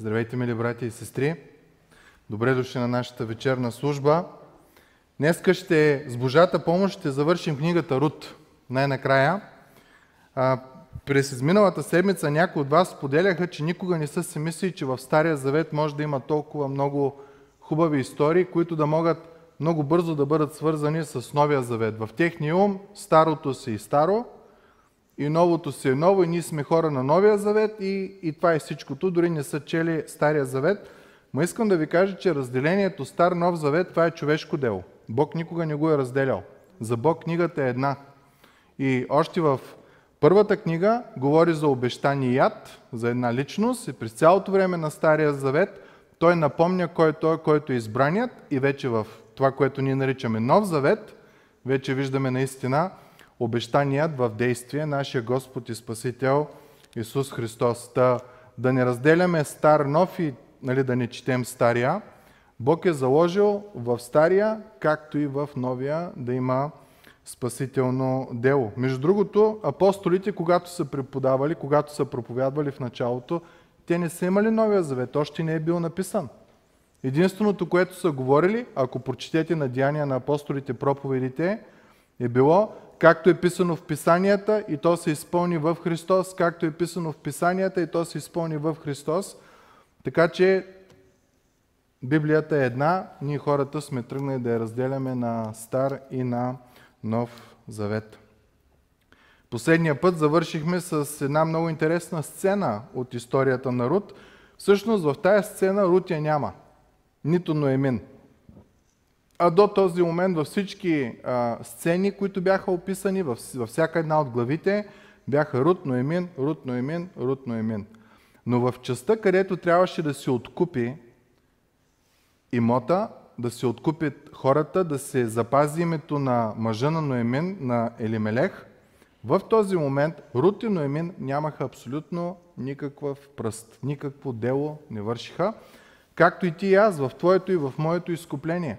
Здравейте, мили брати и сестри! Добре дошли на нашата вечерна служба. Днеска ще, с Божата помощ ще завършим книгата Рут. Най-накрая. А, през изминалата седмица някои от вас споделяха, че никога не са си мислили, че в Стария Завет може да има толкова много хубави истории, които да могат много бързо да бъдат свързани с Новия Завет. В техния ум старото си и старо, и новото си е ново, и ние сме хора на Новия Завет и, и това е всичкото. Дори не са чели Стария Завет. Но искам да ви кажа, че разделението Стар-Нов Завет, това е човешко дело. Бог никога не го е разделял. За Бог книгата е една. И още в първата книга говори за обещание яд, за една личност и през цялото време на Стария Завет той напомня кой е той, който е избраният и вече в това, което ние наричаме Нов Завет, вече виждаме наистина обещаният в действие нашия Господ и Спасител Исус Христос. Да, да не разделяме стар, нов и нали, да не четем стария. Бог е заложил в стария, както и в новия, да има спасително дело. Между другото, апостолите, когато са преподавали, когато са проповядвали в началото, те не са имали Новия Завет, още не е бил написан. Единственото, което са говорили, ако прочетете на Деяния на апостолите проповедите, е било, както е писано в Писанията и то се изпълни в Христос, както е писано в Писанията и то се изпълни в Христос. Така че Библията е една, ние хората сме тръгнали да я разделяме на Стар и на Нов Завет. Последния път завършихме с една много интересна сцена от историята на Рут. Всъщност в тая сцена Рут я няма. Нито Ноемин. А до този момент във всички а, сцени, които бяха описани, във, във всяка една от главите, бяха Рут, Ноемин, Рут, Ноемин, Рут, Ноемин. Но в частта, където трябваше да се откупи имота, да се откупят хората, да се запази името на мъжа на Ноемин, на Елимелех, в този момент Рут и Ноемин нямаха абсолютно никакъв пръст, никакво дело не вършиха, както и ти и аз в твоето и в моето изкупление.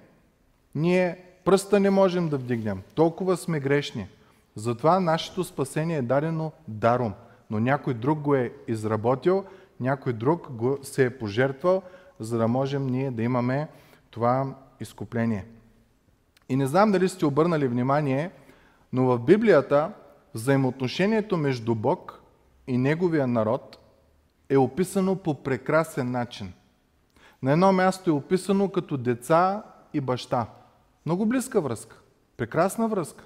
Ние пръста не можем да вдигнем, толкова сме грешни. Затова нашето спасение е дадено даром, но някой друг го е изработил, някой друг го се е пожертвал, за да можем ние да имаме това изкупление. И не знам дали сте обърнали внимание, но в Библията взаимоотношението между Бог и Неговия народ е описано по прекрасен начин. На едно място е описано като деца и баща. Много близка връзка. Прекрасна връзка.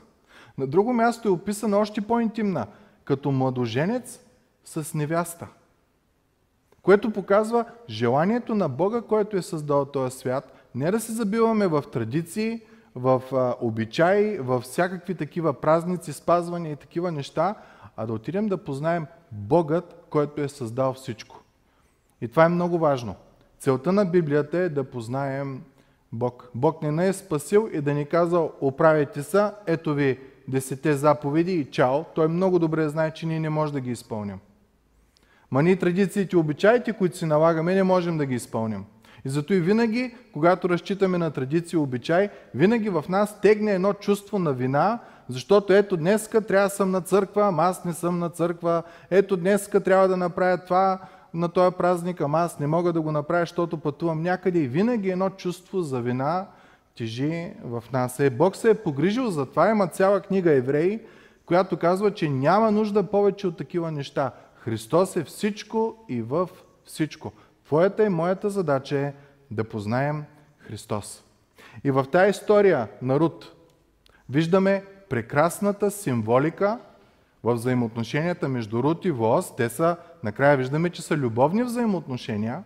На друго място е описана още по-интимна, като младоженец с невяста. Което показва желанието на Бога, който е създал този свят, не да се забиваме в традиции, в обичаи, в всякакви такива празници, спазвания и такива неща, а да отидем да познаем Богът, който е създал всичко. И това е много важно. Целта на Библията е да познаем Бог. Бог не не е спасил и да ни казал, оправете се, ето ви десете заповеди и чао. Той много добре знае, че ние не можем да ги изпълним. Ма ние традициите и обичаите, които си налагаме, не можем да ги изпълним. И зато и винаги, когато разчитаме на традиции и обичай, винаги в нас тегне едно чувство на вина, защото ето днеска трябва да съм на църква, ама аз не съм на църква, ето днеска трябва да направя това на този празник, ама аз не мога да го направя, защото пътувам някъде и винаги едно чувство за вина тежи в нас. Е, Бог се е погрижил за това, има цяла книга Евреи, която казва, че няма нужда повече от такива неща. Христос е всичко и в всичко. Твоята и моята задача е да познаем Христос. И в тази история на Рут виждаме прекрасната символика в взаимоотношенията между Рут и Воз. Те са, накрая виждаме, че са любовни взаимоотношения.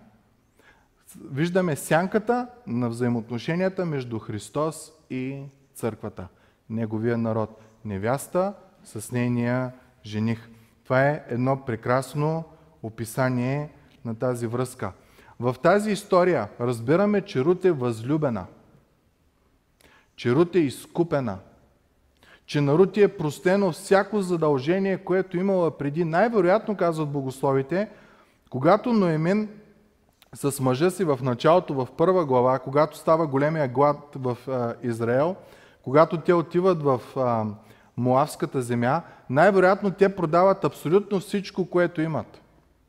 Виждаме сянката на взаимоотношенията между Христос и църквата, неговия народ. Невяста с нейния жених. Това е едно прекрасно описание на тази връзка. В тази история разбираме, че Рут е възлюбена, че Рут е изкупена, че на Рут е простено всяко задължение, което имала преди. Най-вероятно, казват богословите, когато Ноемин с мъжа си в началото, в първа глава, когато става големия глад в Израел, когато те отиват в Моавската земя, най-вероятно те продават абсолютно всичко, което имат.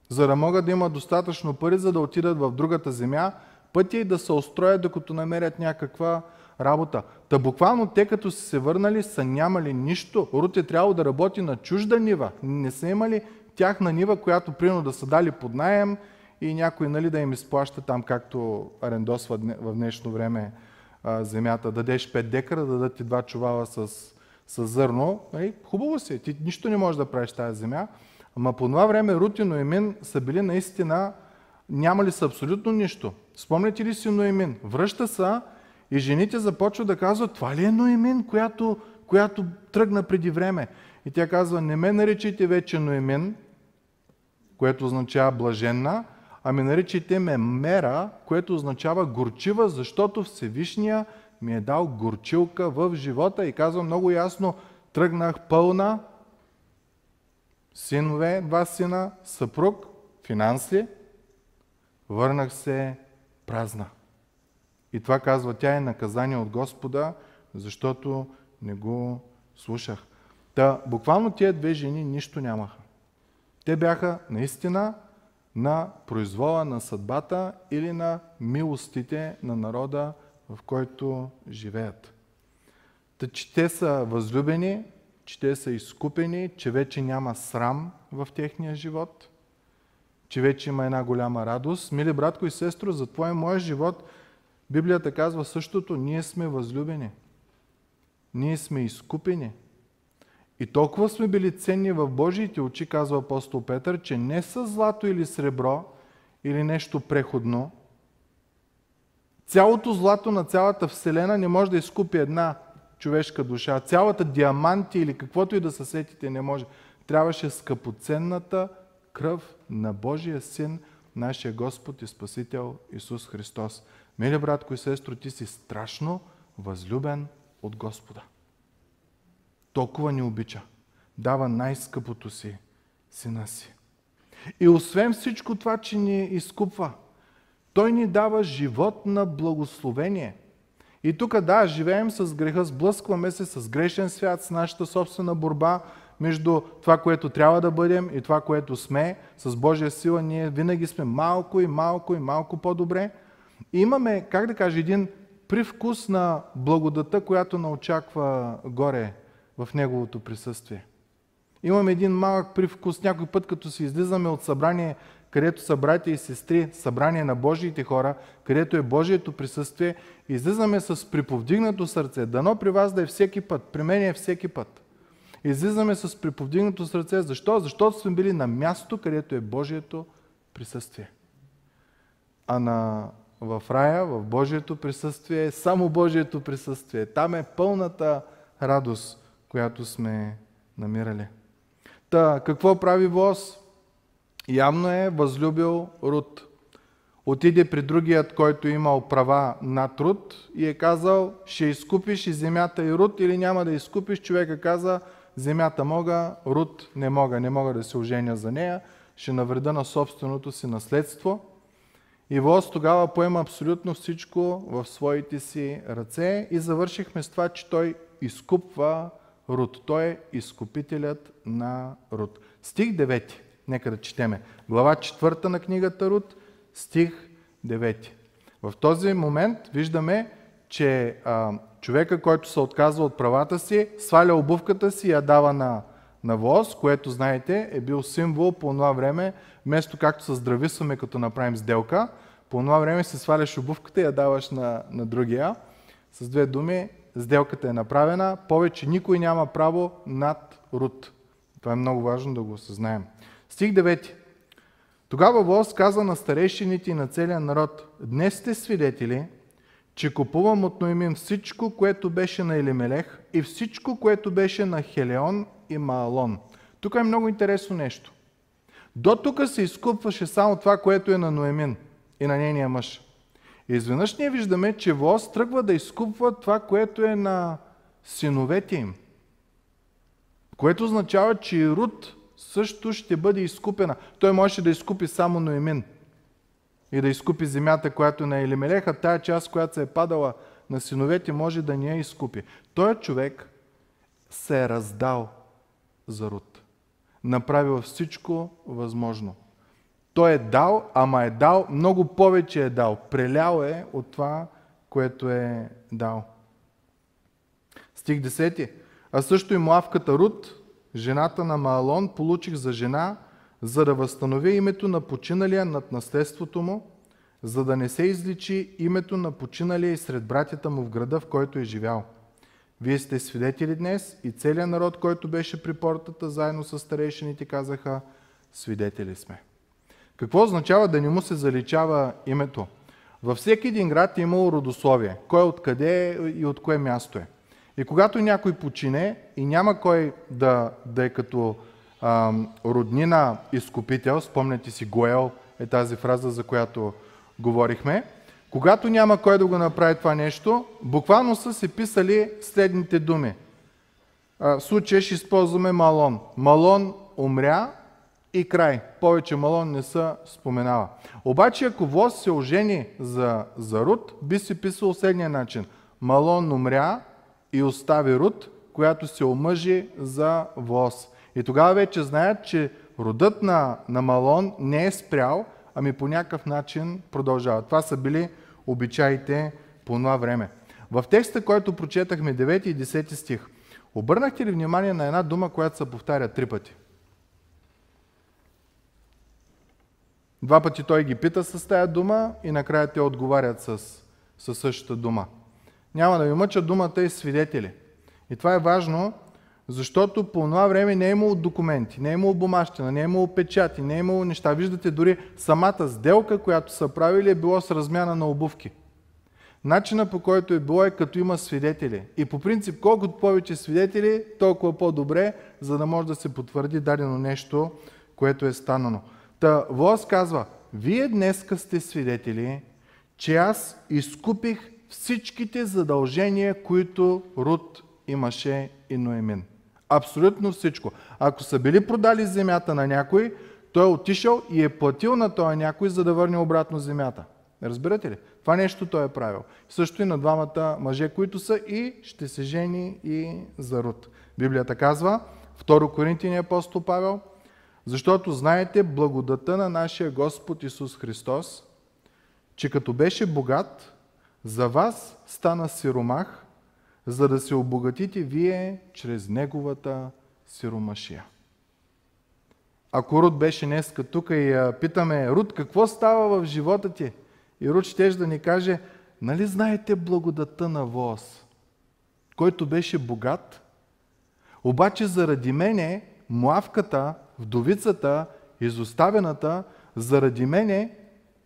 за да могат да имат достатъчно пари, за да отидат в другата земя, пътя и да се устроят, докато намерят някаква работа. Та буквално те като са се върнали са нямали нищо. Рут е трябвало да работи на чужда нива. Не са имали тяхна нива, която прино да са дали под найем и някой нали, да им изплаща там, както арендосва в днешно време а, земята. Дадеш 5 декара, да дадат ти два чувала с, с зърно. Нали, хубаво си, ти нищо не можеш да правиш тази земя. Ама по това време Рут и Ноемин са били наистина, нямали са абсолютно нищо. Спомняте ли си Ноемин? Връща са и жените започват да казват, това ли е Ноемин, която, която тръгна преди време? И тя казва, не ме наричайте вече Ноемин, което означава блаженна, ами наричайте ме Мера, което означава горчива, защото Всевишния ми е дал горчилка в живота и казва много ясно, тръгнах пълна, синове, два сина, съпруг, финанси, върнах се празна. И това казва тя е наказание от Господа, защото не го слушах. Та, буквално тия две жени нищо нямаха. Те бяха наистина на произвола на съдбата или на милостите на народа, в който живеят. Та, че те са възлюбени, че те са изкупени, че вече няма срам в техния живот, че вече има една голяма радост. Мили братко и сестро, за твоя моя живот Библията казва същото, ние сме възлюбени. Ние сме изкупени. И толкова сме били ценни в Божиите очи, казва апостол Петър, че не с злато или сребро или нещо преходно, цялото злато на цялата Вселена не може да изкупи една човешка душа. Цялата диаманти или каквото и да се сетите не може. Трябваше скъпоценната кръв на Божия Син, нашия Господ и Спасител Исус Христос. Мили братко и сестро, ти си страшно възлюбен от Господа толкова ни обича. Дава най-скъпото си, сина си. И освен всичко това, че ни изкупва, той ни дава живот на благословение. И тук, да, живеем с греха, сблъскваме се с грешен свят, с нашата собствена борба между това, което трябва да бъдем и това, което сме. С Божия сила ние винаги сме малко и малко и малко по-добре. И имаме, как да кажа, един привкус на благодата, която наочаква горе в Неговото присъствие. Имаме един малък привкус някой път, като се излизаме от събрание, където са братя и сестри, събрание на Божиите хора, където е Божието присъствие, излизаме с приповдигнато сърце. Дано при вас да е всеки път, при мен е всеки път. Излизаме с приповдигнато сърце. Защо? Защото сме били на място, където е Божието присъствие. А на, в рая, в Божието присъствие е само Божието присъствие. Там е пълната радост която сме намирали. Та, какво прави Воз? Явно е възлюбил Рут. Отиде при другият, който имал права над Рут и е казал, ще изкупиш и земята и Рут или няма да изкупиш. Човека каза, земята мога, Рут не мога, не мога да се оженя за нея, ще навреда на собственото си наследство. И Воз тогава поема абсолютно всичко в своите си ръце и завършихме с това, че той изкупва Рут. Той е изкупителят на Рут. Стих 9. Нека да четеме. Глава 4 на книгата Рут, стих 9. В този момент виждаме, че а, човека, който се отказва от правата си, сваля обувката си и я дава на, на воз, което, знаете, е бил символ по това време, вместо както се здрависваме, като направим сделка, по това време си сваляш обувката и я даваш на, на другия. С две думи, сделката е направена, повече никой няма право над Рут. Това е много важно да го осъзнаем. Стих 9. Тогава Бос каза на старейшините и на целия народ, днес сте свидетели, че купувам от Ноемин всичко, което беше на Елимелех и всичко, което беше на Хелеон и Маалон. Тук е много интересно нещо. До тук се изкупваше само това, което е на Ноемин и на нейния мъж. И изведнъж ние виждаме, че Воз тръгва да изкупва това, което е на синовете им. Което означава, че и Рут също ще бъде изкупена. Той можеше да изкупи само Ноемин и да изкупи земята, която е на Елимелеха, тая част, която се е падала на синовете, може да ни я изкупи. Той човек се е раздал за Рут. Направил всичко възможно. Той е дал, ама е дал, много повече е дал. Прелял е от това, което е дал. Стих 10. А също и млавката Рут, жената на Маалон, получих за жена, за да възстановя името на починалия над наследството му, за да не се изличи името на починалия и сред братята му в града, в който е живял. Вие сте свидетели днес и целият народ, който беше при портата, заедно с старейшините, казаха, свидетели сме. Какво означава да не му се заличава името? Във всеки един град е имало родословие. Кой откъде е и от кое място е. И когато някой почине и няма кой да, да е като роднина изкупител, спомняте си Гоел е тази фраза, за която говорихме, когато няма кой да го направи това нещо, буквално са се писали следните думи. В случая ще използваме Малон. Малон умря и край. Повече Малон не се споменава. Обаче ако Вос се ожени за, за Рут, би се писал следния начин. Малон умря и остави Рут, която се омъжи за Вос. И тогава вече знаят, че родът на, на Малон не е спрял, ами по някакъв начин продължава. Това са били обичаите по това време. В текста, който прочетахме 9 и 10 стих, обърнахте ли внимание на една дума, която се повтаря три пъти? Два пъти той ги пита с тая дума и накрая те отговарят с, с същата дума. Няма да ви мъча думата и свидетели. И това е важно, защото по това време не е имало документи, не е имало бумащина, не е имало печати, не е имало неща. Виждате, дори самата сделка, която са правили, е било с размяна на обувки. Начина по който е било е като има свидетели. И по принцип, колкото повече свидетели, толкова по-добре, за да може да се потвърди дадено нещо, което е станано. Та Воз казва, вие днеска сте свидетели, че аз изкупих всичките задължения, които Руд имаше и Ноемин. Абсолютно всичко. Ако са били продали земята на някой, той е отишъл и е платил на този някой, за да върне обратно земята. Разбирате ли? Това нещо той е правил. Също и на двамата мъже, които са и ще се жени и за Руд. Библията казва, 2 Коринтини апостол Павел, защото знаете благодата на нашия Господ Исус Христос, че като беше богат, за вас стана сиромах, за да се обогатите вие чрез неговата сиромашия. Ако Руд беше днеска тук и я питаме, Руд, какво става в живота ти? И Руд ще да ни каже, нали знаете благодата на Воз, който беше богат, обаче заради мене, млавката, вдовицата, изоставената, заради мене,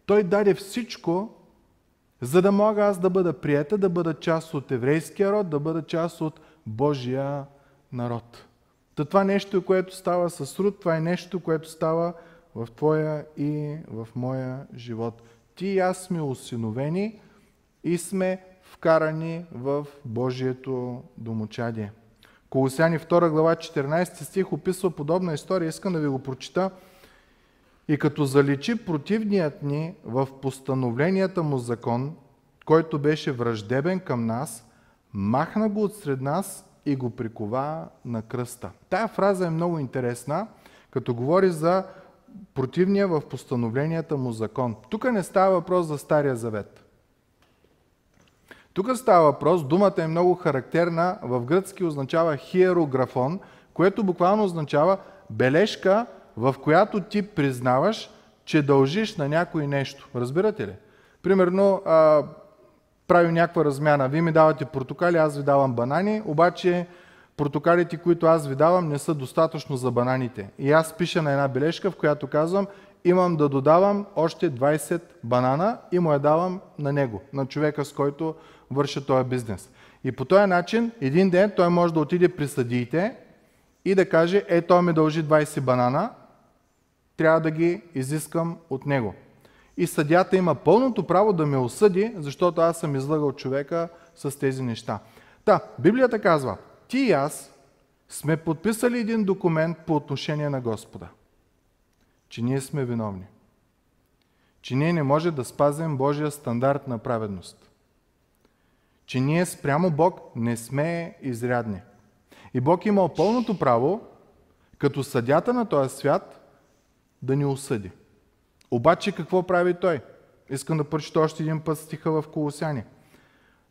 той даде всичко, за да мога аз да бъда прията, да бъда част от еврейския род, да бъда част от Божия народ. Та това нещо, което става с Руд, това е нещо, което става в твоя и в моя живот. Ти и аз сме осиновени и сме вкарани в Божието домочадие. Колосяни 2 глава 14 стих описва подобна история. Искам да ви го прочита. И като заличи противният ни в постановленията му закон, който беше враждебен към нас, махна го от сред нас и го прикова на кръста. Тая фраза е много интересна, като говори за противния в постановленията му закон. Тук не става въпрос за Стария завет. Тук става въпрос, думата е много характерна, в гръцки означава хиерографон, което буквално означава бележка, в която ти признаваш, че дължиш на някой нещо. Разбирате ли? Примерно, а, прави някаква размяна. Вие ми давате портокали, аз ви давам банани, обаче портокалите, които аз ви давам, не са достатъчно за бананите. И аз пиша на една бележка, в която казвам, имам да додавам още 20 банана и му я давам на него, на човека, с който върша този бизнес. И по този начин, един ден той може да отиде при съдиите и да каже, е, той ми дължи 20 банана, трябва да ги изискам от него. И съдята има пълното право да ме осъди, защото аз съм излъгал човека с тези неща. Та, Библията казва, ти и аз сме подписали един документ по отношение на Господа. Че ние сме виновни. Че ние не може да спазим Божия стандарт на праведност. Че ние спрямо Бог не сме изрядни. И Бог имал пълното право, като съдята на този свят, да ни осъди. Обаче какво прави той? Искам да прочета още един път стиха в Колосяни.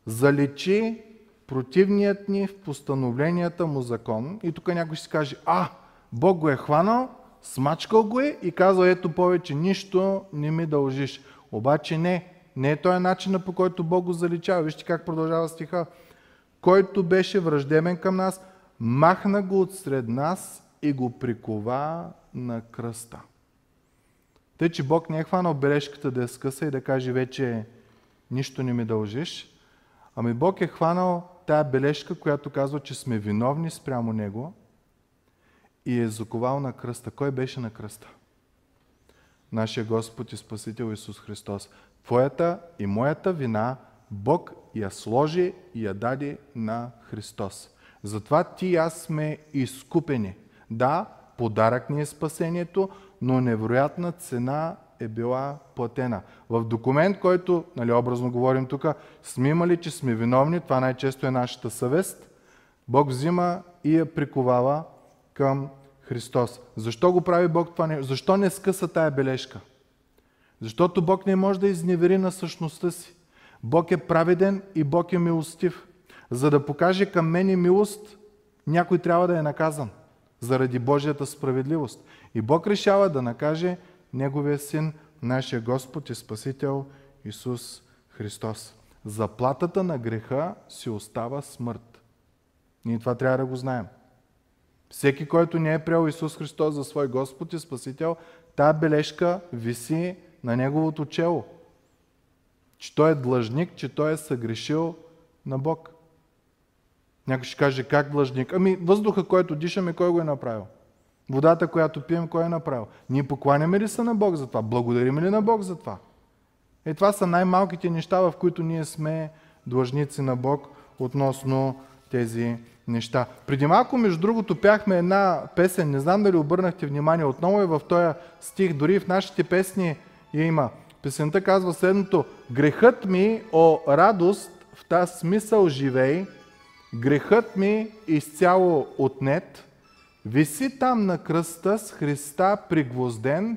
Залечи противният ни в постановленията му закон. И тук някой ще каже, а, Бог го е хванал, смачкал го е и казал, ето повече нищо не ми дължиш. Обаче не, не е този начина по който Бог го заличава. Вижте как продължава стиха. Който беше враждебен към нас, махна го от сред нас и го прикова на кръста. Тъй, че Бог не е хванал бележката да я скъса и да каже вече нищо не ми дължиш, ами Бог е хванал тая бележка, която казва, че сме виновни спрямо Него и е заковал на кръста. Кой беше на кръста? Нашия Господ и Спасител Исус Христос. Твоята и моята вина Бог я сложи и я даде на Христос. Затова ти и аз сме изкупени. Да, подарък ни е спасението, но невероятна цена е била платена. В документ, който, нали, образно говорим тук, сме имали, че сме виновни, това най-често е нашата съвест, Бог взима и я приковава към Христос. Защо го прави Бог това? Защо не скъса тая бележка? Защото Бог не може да изневери на същността си. Бог е праведен и Бог е милостив. За да покаже към мен милост, някой трябва да е наказан заради Божията справедливост. И Бог решава да накаже Неговия Син, нашия Господ и Спасител Исус Христос. Заплатата на греха си остава смърт. Ние това трябва да го знаем. Всеки, който не е приел Исус Христос за свой Господ и Спасител, тая бележка виси на неговото чело. Че той е длъжник, че той е съгрешил на Бог. Някой ще каже, как длъжник? Ами въздуха, който дишаме, кой го е направил? Водата, която пием, кой е направил? Ние покланяме ли се на Бог за това? Благодарим ли на Бог за това? Е, това са най-малките неща, в които ние сме длъжници на Бог относно тези неща. Преди малко, между другото, пяхме една песен, не знам дали обърнахте внимание, отново е в този стих, дори в нашите песни я има. Песента казва следното. Грехът ми, о радост, в тази смисъл живей, грехът ми изцяло отнет, виси там на кръста с Христа пригвозден,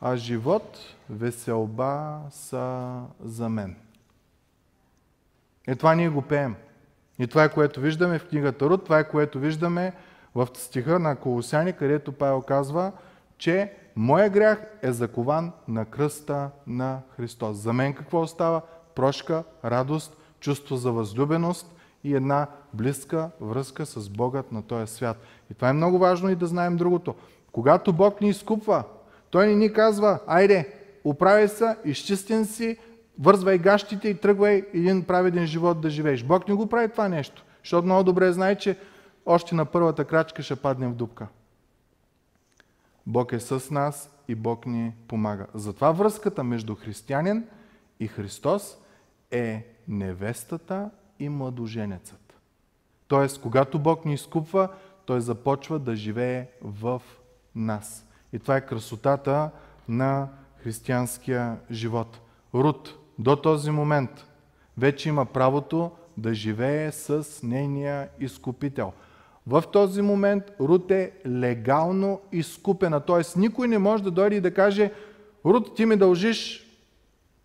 а живот, веселба са за мен. Е това ние го пеем. И това е което виждаме в книгата Руд, това е което виждаме в стиха на Колосяни, където Павел казва, че моя грях е закован на кръста на Христос. За мен какво остава? Прошка, радост, чувство за възлюбеност и една близка връзка с Богът на този свят. И това е много важно и да знаем другото. Когато Бог ни изкупва, Той не ни казва, айде, оправяй се, изчистен си, вързвай гащите и тръгвай един праведен живот да живееш. Бог не го прави това нещо, защото много добре знае, че още на първата крачка ще паднем в дупка. Бог е с нас и Бог ни помага. Затова връзката между християнин и Христос е невестата и младоженецът. Тоест, когато Бог ни изкупва, Той започва да живее в нас. И това е красотата на християнския живот. Рут до този момент вече има правото да живее с нейния изкупител. В този момент Рут е легално изкупена. Т.е. никой не може да дойде и да каже Рут, ти ми дължиш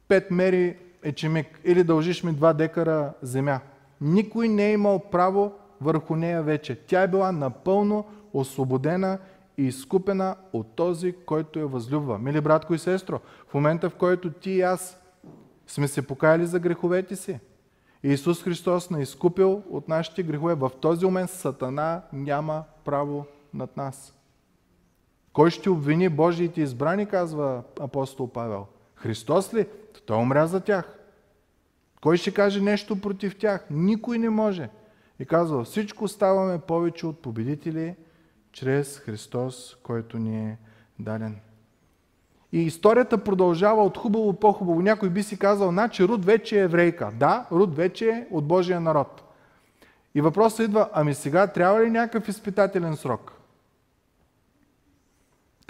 5 мери ечемик или дължиш ми 2 декара земя. Никой не е имал право върху нея вече. Тя е била напълно освободена и изкупена от този, който я възлюбва. Мили братко и сестро, в момента в който ти и аз сме се покаяли за греховете си. Исус Христос не изкупил от нашите грехове. В този момент Сатана няма право над нас. Кой ще обвини Божиите избрани, казва апостол Павел? Христос ли? Той умря за тях. Кой ще каже нещо против тях? Никой не може. И казва, всичко ставаме повече от победители чрез Христос, който ни е даден. И историята продължава от хубаво по-хубаво. Някой би си казал, значи Руд вече е еврейка. Да, Руд вече е от Божия народ. И въпросът идва, ами сега трябва ли някакъв изпитателен срок?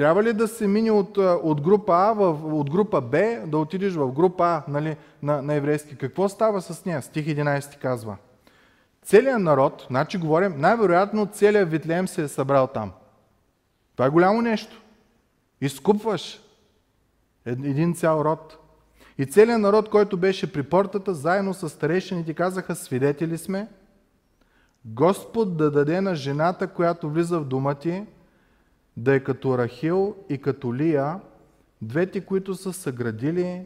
Трябва ли да се мине от, от група А в, от група Б, да отидеш в група А нали, на, на еврейски? Какво става с нея? Стих 11 казва. Целият народ, значи говорим, най-вероятно целият Витлеем се е събрал там. Това е голямо нещо. Изкупваш Един цял род. И целият народ, който беше при портата, заедно с старейшините, казаха, свидетели сме, Господ да даде на жената, която влиза в дома ти, да е като Рахил и като Лия, двете, които са съградили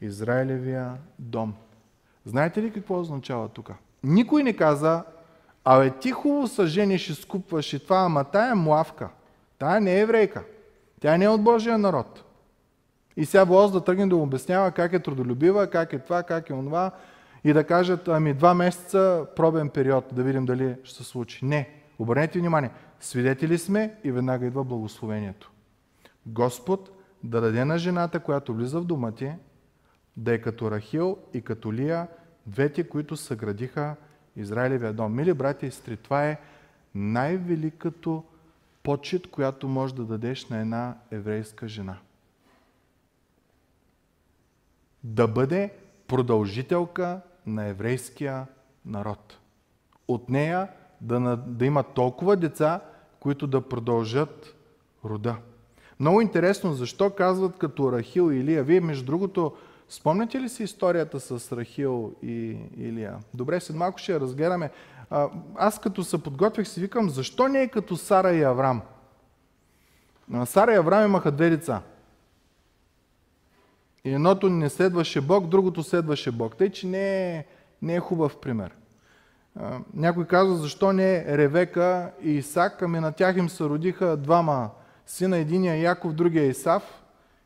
Израилевия дом. Знаете ли какво означава тук? Никой не каза, абе ти хубаво са жениш и скупваш и това, ама тая е млавка. Тая не е еврейка. Тя не е от Божия народ. И сега Бог да тръгне да му обяснява как е трудолюбива, как е това, как е онова и да кажат, ами два месеца пробен период, да видим дали ще се случи. Не. Обърнете внимание. Свидетели сме и веднага идва благословението. Господ да даде на жената, която влиза в дома ти, да е като Рахил и като Лия, двете, които съградиха Израилевия дом. Мили брати и сестри, това е най-великото почет, която може да дадеш на една еврейска жена. Да бъде продължителка на еврейския народ. От нея да, да има толкова деца, които да продължат рода. Много интересно, защо казват като Рахил и Илия. Вие, между другото, спомняте ли си историята с Рахил и Илия? Добре, след малко ще я разгледаме. Аз като се подготвях си викам, защо не е като Сара и Аврам? Сара и Аврам имаха две деца. И едното не следваше Бог, другото следваше Бог. Тъй, че не е, не е хубав пример. Някой казва, защо не Ревека и Исак, ами на тях им се родиха двама сина, единия Яков, другия Исав.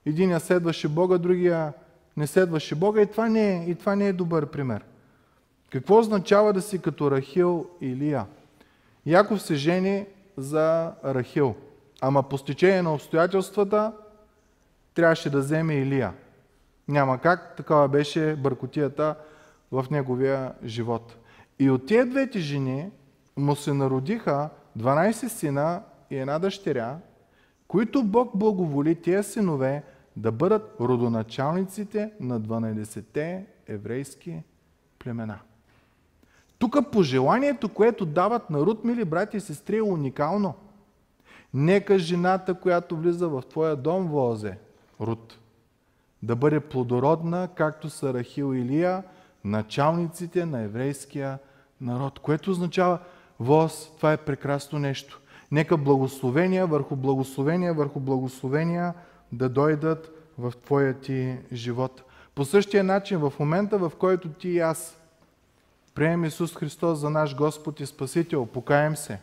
Единия следваше Бога, другия не следваше Бога и това не е, и това не е добър пример. Какво означава да си като Рахил и Лия? Яков се жени за Рахил, ама по стечение на обстоятелствата трябваше да вземе Илия. Няма как, такава беше бъркотията в неговия живот. И от тези двете жени му се народиха 12 сина и една дъщеря, които Бог благоволи тези синове да бъдат родоначалниците на 12-те еврейски племена. Тук пожеланието, което дават на Руд, мили брати и сестри, е уникално. Нека жената, която влиза в твоя дом, возе, Руд, да бъде плодородна, както са Рахил и Лия, началниците на еврейския народ. Което означава, Воз, това е прекрасно нещо. Нека благословения върху благословения върху благословения да дойдат в твоя ти живот. По същия начин, в момента, в който ти и аз приемем Исус Христос за наш Господ и Спасител, покаем се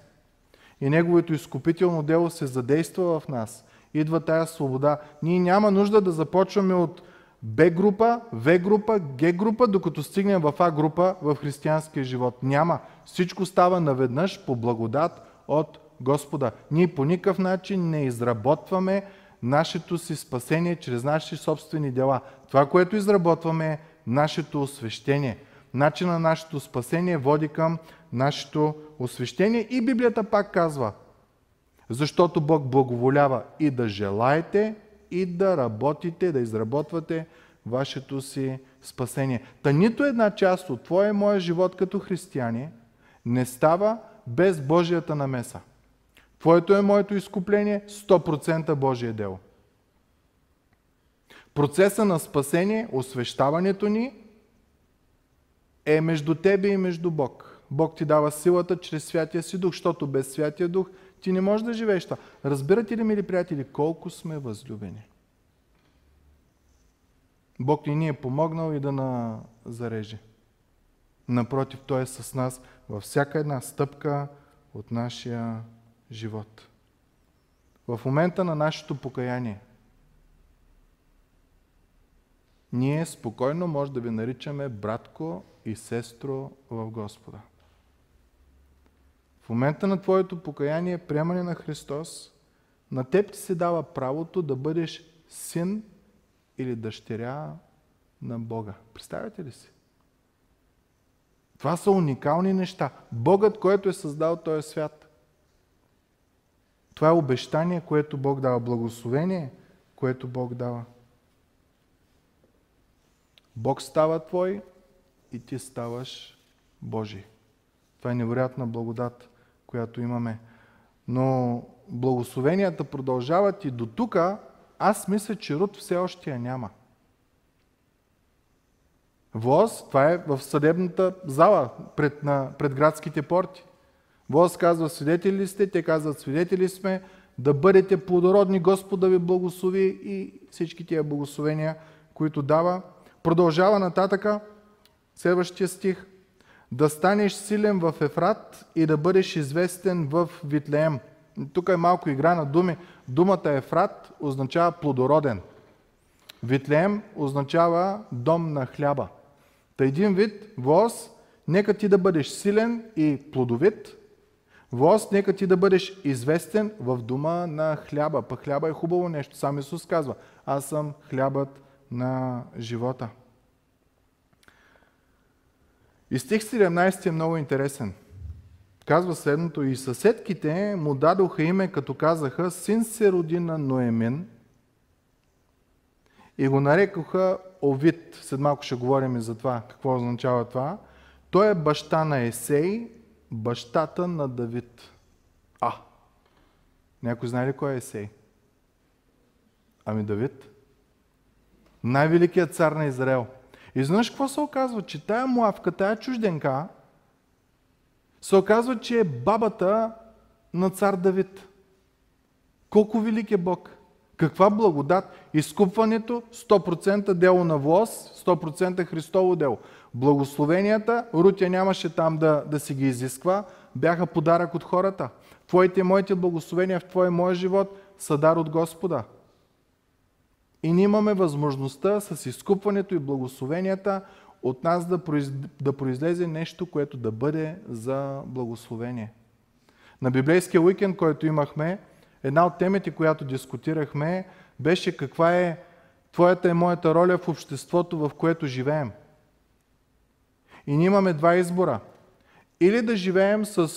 и Неговото изкупително дело се задейства в нас, идва тая свобода. Ние няма нужда да започваме от Б група, В група, Г група, докато стигнем в А група в християнския живот. Няма. Всичко става наведнъж по благодат от Господа. Ние по никакъв начин не изработваме нашето си спасение чрез наши собствени дела. Това, което изработваме е нашето освещение. Начин на нашето спасение води към нашето освещение и Библията пак казва, защото Бог благоволява и да желаете, и да работите, да изработвате вашето си спасение. Та нито една част от твоя и моя живот като християни не става без Божията намеса. Твоето е моето изкупление 100% Божие дело. Процеса на спасение, освещаването ни е между тебе и между Бог. Бог ти дава силата чрез Святия си Дух, защото без Святия Дух ти не можеш да живееш това. Разбирате ли, мили приятели, колко сме възлюбени? Бог ни е помогнал и да на зареже. Напротив, Той е с нас във всяка една стъпка от нашия живот. В момента на нашето покаяние, ние спокойно може да ви наричаме братко и сестро в Господа. Момента на твоето покаяние, приемане на Христос, на теб ти се дава правото да бъдеш син или дъщеря на Бога. Представяте ли си? Това са уникални неща. Богът, който е създал този свят. Това е обещание, което Бог дава. Благословение, което Бог дава. Бог става твой и ти ставаш Божий. Това е невероятна благодат, която имаме. Но благословенията продължават и до тук, аз мисля, че Рут все още я няма. Воз, това е в съдебната зала пред, на, пред градските порти. Воз казва, свидетели ли сте? Те казват, свидетели сме, да бъдете плодородни, Господа ви благослови и всички тия благословения, които дава. Продължава нататъка, следващия стих. Да станеш силен в Ефрат и да бъдеш известен в Витлеем. Тук е малко игра на думи. Думата Ефрат означава плодороден. Витлеем означава дом на хляба. Та един вид, воз, нека ти да бъдеш силен и плодовит. Воз, нека ти да бъдеш известен в дума на хляба. Па хляба е хубаво нещо. Сам Исус казва, аз съм хлябът на живота. И стих 17 е много интересен. Казва следното, и съседките му дадоха име, като казаха, син се роди на Ноемин, и го нарекоха Овид. След малко ще говорим и за това, какво означава това. Той е баща на Есей, бащата на Давид. А, някой знае ли кой е Есей? Ами Давид. Най-великият цар на Израел. И знаеш какво се оказва? Че тая муавка, тая чужденка, се оказва, че е бабата на цар Давид. Колко велик е Бог! Каква благодат? Изкупването 100% дело на влоз, 100% Христово дело. Благословенията, Рутя нямаше там да, да си ги изисква, бяха подарък от хората. Твоите и моите благословения в Твоя и моя живот са дар от Господа. И ние имаме възможността с изкупването и благословенията от нас да, произ... да произлезе нещо, което да бъде за благословение. На библейския уикенд, който имахме, една от темите, която дискутирахме, беше каква е твоята и моята роля в обществото, в което живеем. И ние имаме два избора. Или да живеем с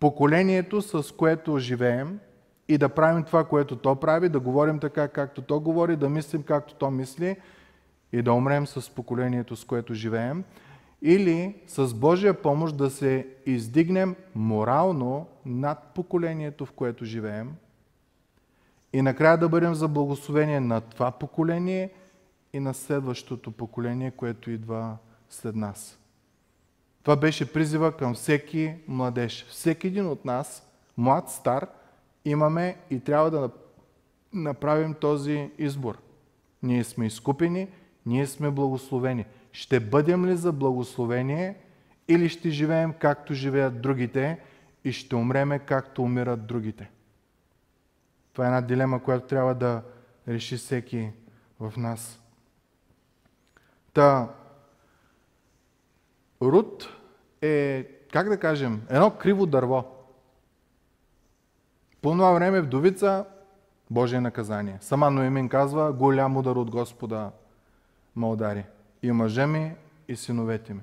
поколението, с което живеем, и да правим това, което то прави, да говорим така, както то говори, да мислим както то мисли и да умрем с поколението, с което живеем, или с Божия помощ да се издигнем морално над поколението, в което живеем и накрая да бъдем за благословение на това поколение и на следващото поколение, което идва след нас. Това беше призива към всеки младеж. Всеки един от нас, млад, стар, имаме и трябва да направим този избор. Ние сме изкупени, ние сме благословени. Ще бъдем ли за благословение или ще живеем както живеят другите и ще умреме както умират другите? Това е една дилема, която трябва да реши всеки в нас. Та, Рут е, как да кажем, едно криво дърво. По това време вдовица, Божие наказание. Сама Ноемин казва, голям удар от Господа ме удари. И мъжа ми, и синовете ми.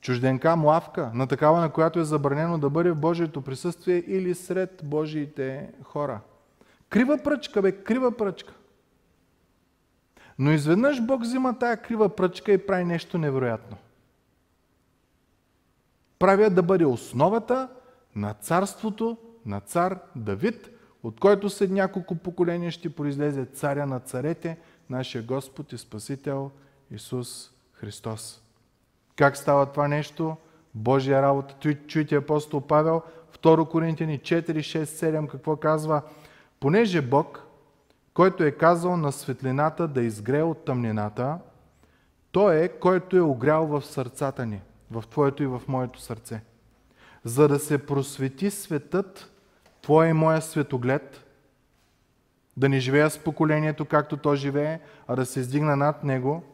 Чужденка, млавка, на такава, на която е забранено да бъде в Божието присъствие или сред Божиите хора. Крива пръчка, бе, крива пръчка. Но изведнъж Бог взима тая крива пръчка и прави нещо невероятно. Правя да бъде основата на царството на цар Давид, от който след няколко поколения ще произлезе царя на царете, нашия Господ и Спасител Исус Христос. Как става това нещо? Божия работа. Чуйте апостол Павел, 2 Коринтияни 4, 6, 7, какво казва? Понеже Бог, който е казал на светлината да изгрее от тъмнината, Той е, който е огрял в сърцата ни, в Твоето и в моето сърце. За да се просвети светът, Твоя и моя светоглед, да не живея с поколението, както то живее, а да се издигна над него –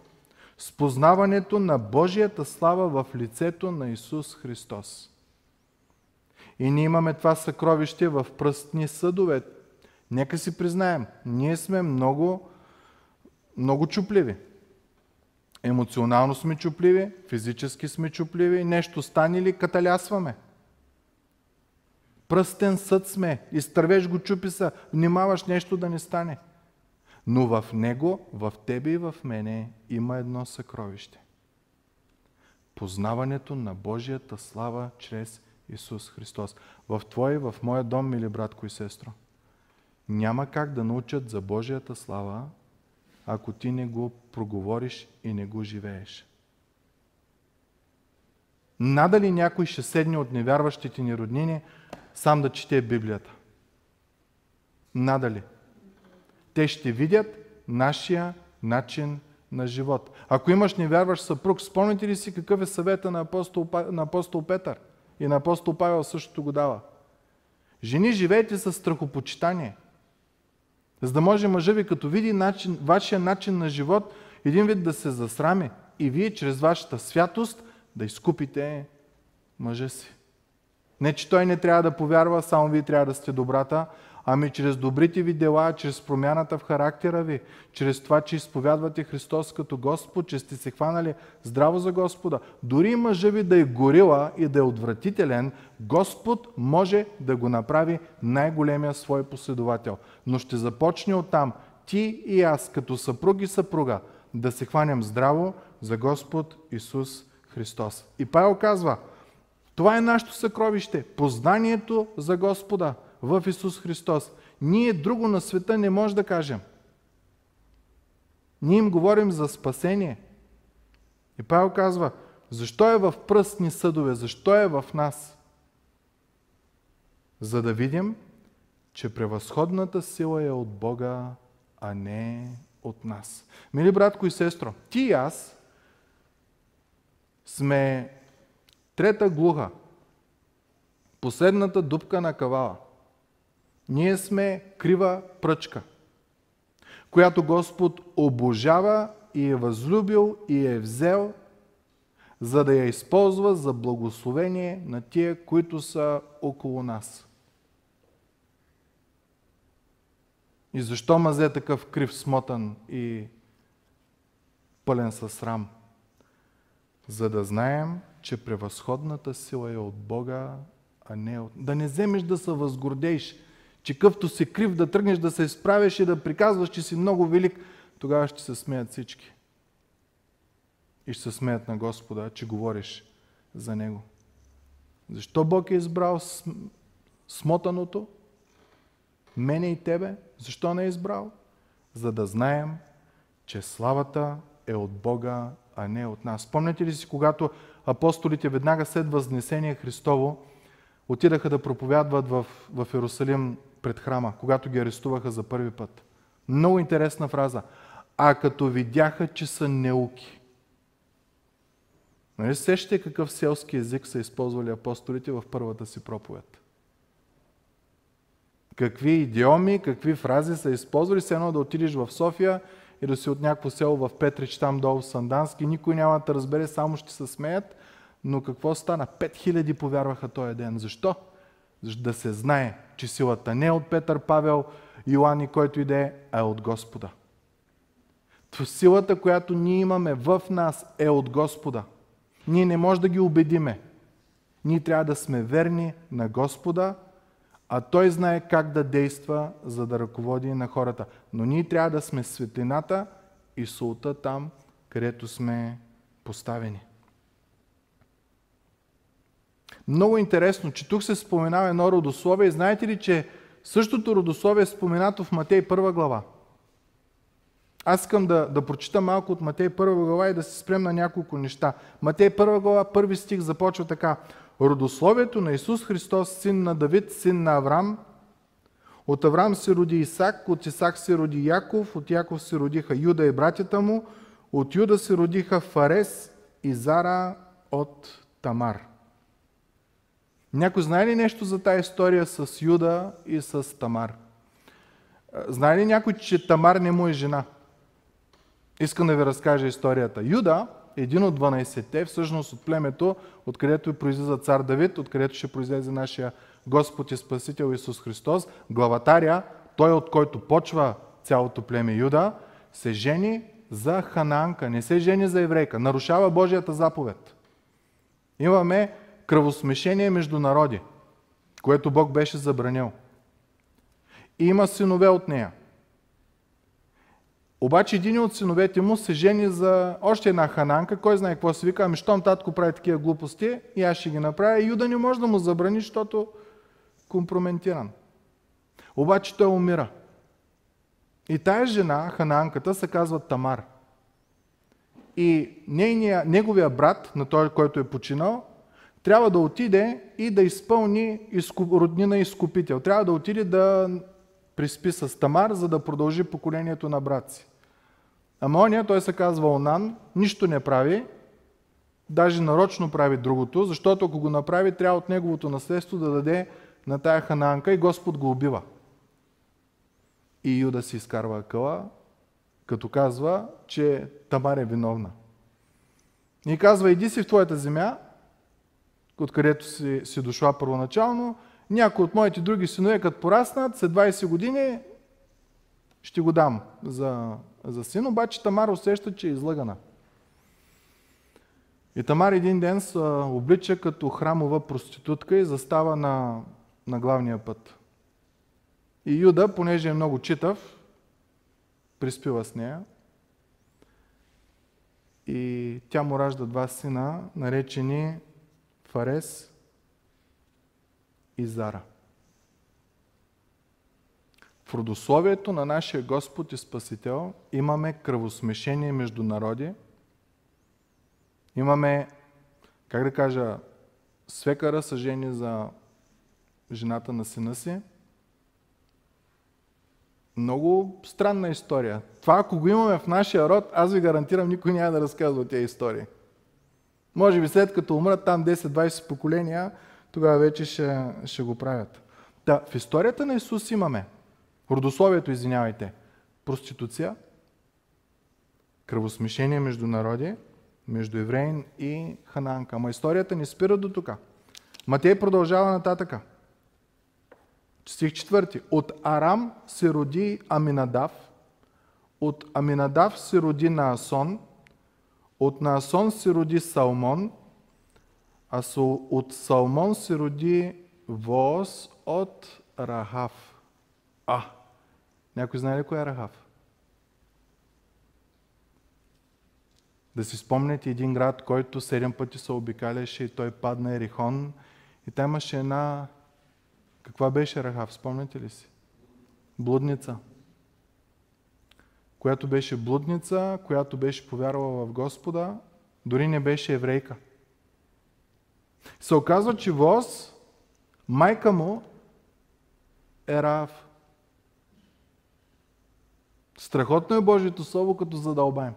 с познаването на Божията слава в лицето на Исус Христос. И ние имаме това съкровище в пръстни съдове. Нека си признаем, ние сме много, много чупливи. Емоционално сме чупливи, физически сме чупливи, нещо стане ли каталясваме. Пръстен съд сме, изтървеш го чупи се, внимаваш нещо да не стане. Но в него, в тебе и в мене има едно съкровище. Познаването на Божията слава чрез Исус Христос. В твой и в моя дом, мили братко и сестро. няма как да научат за Божията слава, ако ти не го проговориш и не го живееш. Надали някой ще седне от невярващите ни роднини сам да чете Библията? Надали. Те ще видят нашия начин на живот. Ако имаш невярващ съпруг, спомните ли си какъв е съвета на апостол, на апостол Петър? И на апостол Павел същото го дава. Жени, живейте с страхопочитание. За да може мъжа ви, като види начин, вашия начин на живот, един вид да се засрами и вие чрез вашата святост да изкупите мъжа си. Не, че той не трябва да повярва, само вие трябва да сте добрата, ами чрез добрите ви дела, чрез промяната в характера ви, чрез това, че изповядвате Христос като Господ, че сте се хванали здраво за Господа. Дори мъжа ви да е горила и да е отвратителен, Господ може да го направи най-големия свой последовател. Но ще започне оттам ти и аз, като съпруг и съпруга, да се хванем здраво за Господ Исус Христос. И Павел казва, това е нашето съкровище, познанието за Господа в Исус Христос. Ние друго на света не може да кажем. Ние им говорим за спасение. И Павел казва, защо е в пръстни съдове, защо е в нас? За да видим, че превъзходната сила е от Бога, а не от нас. Мили братко и сестро, ти и аз сме трета глуха, последната дупка на кавала. Ние сме крива пръчка, която Господ обожава и е възлюбил и е взел, за да я използва за благословение на тия, които са около нас. И защо мазе такъв крив, смотан и пълен със срам? За да знаем, че превъзходната сила е от Бога, а не от... Да не вземеш да се възгордееш, че къвто си крив да тръгнеш да се изправиш и да приказваш, че си много велик, тогава ще се смеят всички. И ще се смеят на Господа, че говориш за Него. Защо Бог е избрал смотаното? Мене и тебе? Защо не е избрал? За да знаем, че славата е от Бога, а не от нас. Спомняте ли си, когато апостолите веднага след Възнесение Христово отидаха да проповядват в, в Иерусалим пред храма, когато ги арестуваха за първи път. Много интересна фраза. А като видяха, че са неуки. Нали сещате какъв селски език са използвали апостолите в първата си проповед? Какви идиоми, какви фрази са използвали, все едно да отидеш в София и да си от някакво село в Петрич, там долу в Сандански, никой няма да разбере, само ще се смеят, но какво стана? 5000 повярваха този ден. Защо? Да се знае, че силата не е от Петър, Павел, Йоанни, който иде, а е от Господа. То силата, която ние имаме в нас, е от Господа. Ние не можем да ги убедиме. Ние трябва да сме верни на Господа, а Той знае как да действа, за да ръководи на хората. Но ние трябва да сме светлината и солта там, където сме поставени. Много интересно, че тук се споменава едно родословие. Знаете ли, че същото родословие е споменато в Матей 1 глава? Аз искам да, да прочита малко от Матей 1 глава и да се спрем на няколко неща. Матей 1 глава, първи стих започва така. Родословието на Исус Христос, син на Давид, син на Авраам. От Авраам се роди Исак, от Исак се роди Яков, от Яков се родиха Юда и братята му, от Юда се родиха Фарес и Зара от Тамар. Някой знае ли нещо за тази история с Юда и с Тамар? Знае ли някой, че Тамар не му е жена? Искам да ви разкажа историята. Юда, един от 12-те, всъщност от племето, откъдето произлиза цар Давид, откъдето ще произлезе нашия Господ и Спасител Исус Христос, главатаря, той от който почва цялото племе Юда, се жени за ханаанка, не се жени за еврейка, нарушава Божията заповед. Имаме кръвосмешение между народи, което Бог беше забранил. И има синове от нея. Обаче един от синовете му се жени за още една хананка, кой знае какво се вика, ами щом татко прави такива глупости, и аз ще ги направя. Юда не може да му забрани, защото компрометиран. Обаче той умира. И тая жена, ханаанката, се казва Тамар. И нейния, неговия брат, на той, който е починал, трябва да отиде и да изпълни изкуп, роднина изкупител. Трябва да отиде да приспи с Тамар, за да продължи поколението на брат си. Ама оня, той се казва Онан, нищо не прави, даже нарочно прави другото, защото ако го направи, трябва от неговото наследство да даде на тая хананка и Господ го убива. И Юда си изкарва къла, като казва, че Тамар е виновна. И казва, иди си в твоята земя, откъдето си, си дошла първоначално, някой от моите други синове, като пораснат, след 20 години ще го дам за, за син, обаче Тамар усеща, че е излъгана. И Тамар един ден се облича като храмова проститутка и застава на, на главния път. И Юда, понеже е много читав, приспива с нея. И тя му ражда два сина, наречени Фарес и Зара. В родословието на нашия Господ и Спасител имаме кръвосмешение между народи, имаме, как да кажа, свекара съжени за жената на сина си. Много странна история. Това, ако го имаме в нашия род, аз ви гарантирам, никой няма да разказва тези истории. Може би след като умрат там 10-20 поколения, тогава вече ще, ще го правят. Да, в историята на Исус имаме родословието, извинявайте, проституция, кръвосмешение между народи, между евреин и хананка. Ама историята не спира до тук. Матей продължава нататъка. Стих 4. От Арам се роди Аминадав, от Аминадав се роди Наасон, от Наасон се роди Салмон, а от Салмон се роди Воз от Рахав. А, някой знае ли кой е Рахав? Да си спомняте един град, който седем пъти се обикаляше и той падна Ерихон. И там имаше една... Каква беше Рахав? Спомняте ли си? Блудница. Която беше блудница, която беше повярвала в Господа, дори не беше еврейка. Се оказва, че Воз, майка му, е Рахав. Страхотно е Божието Слово, като задълбаем.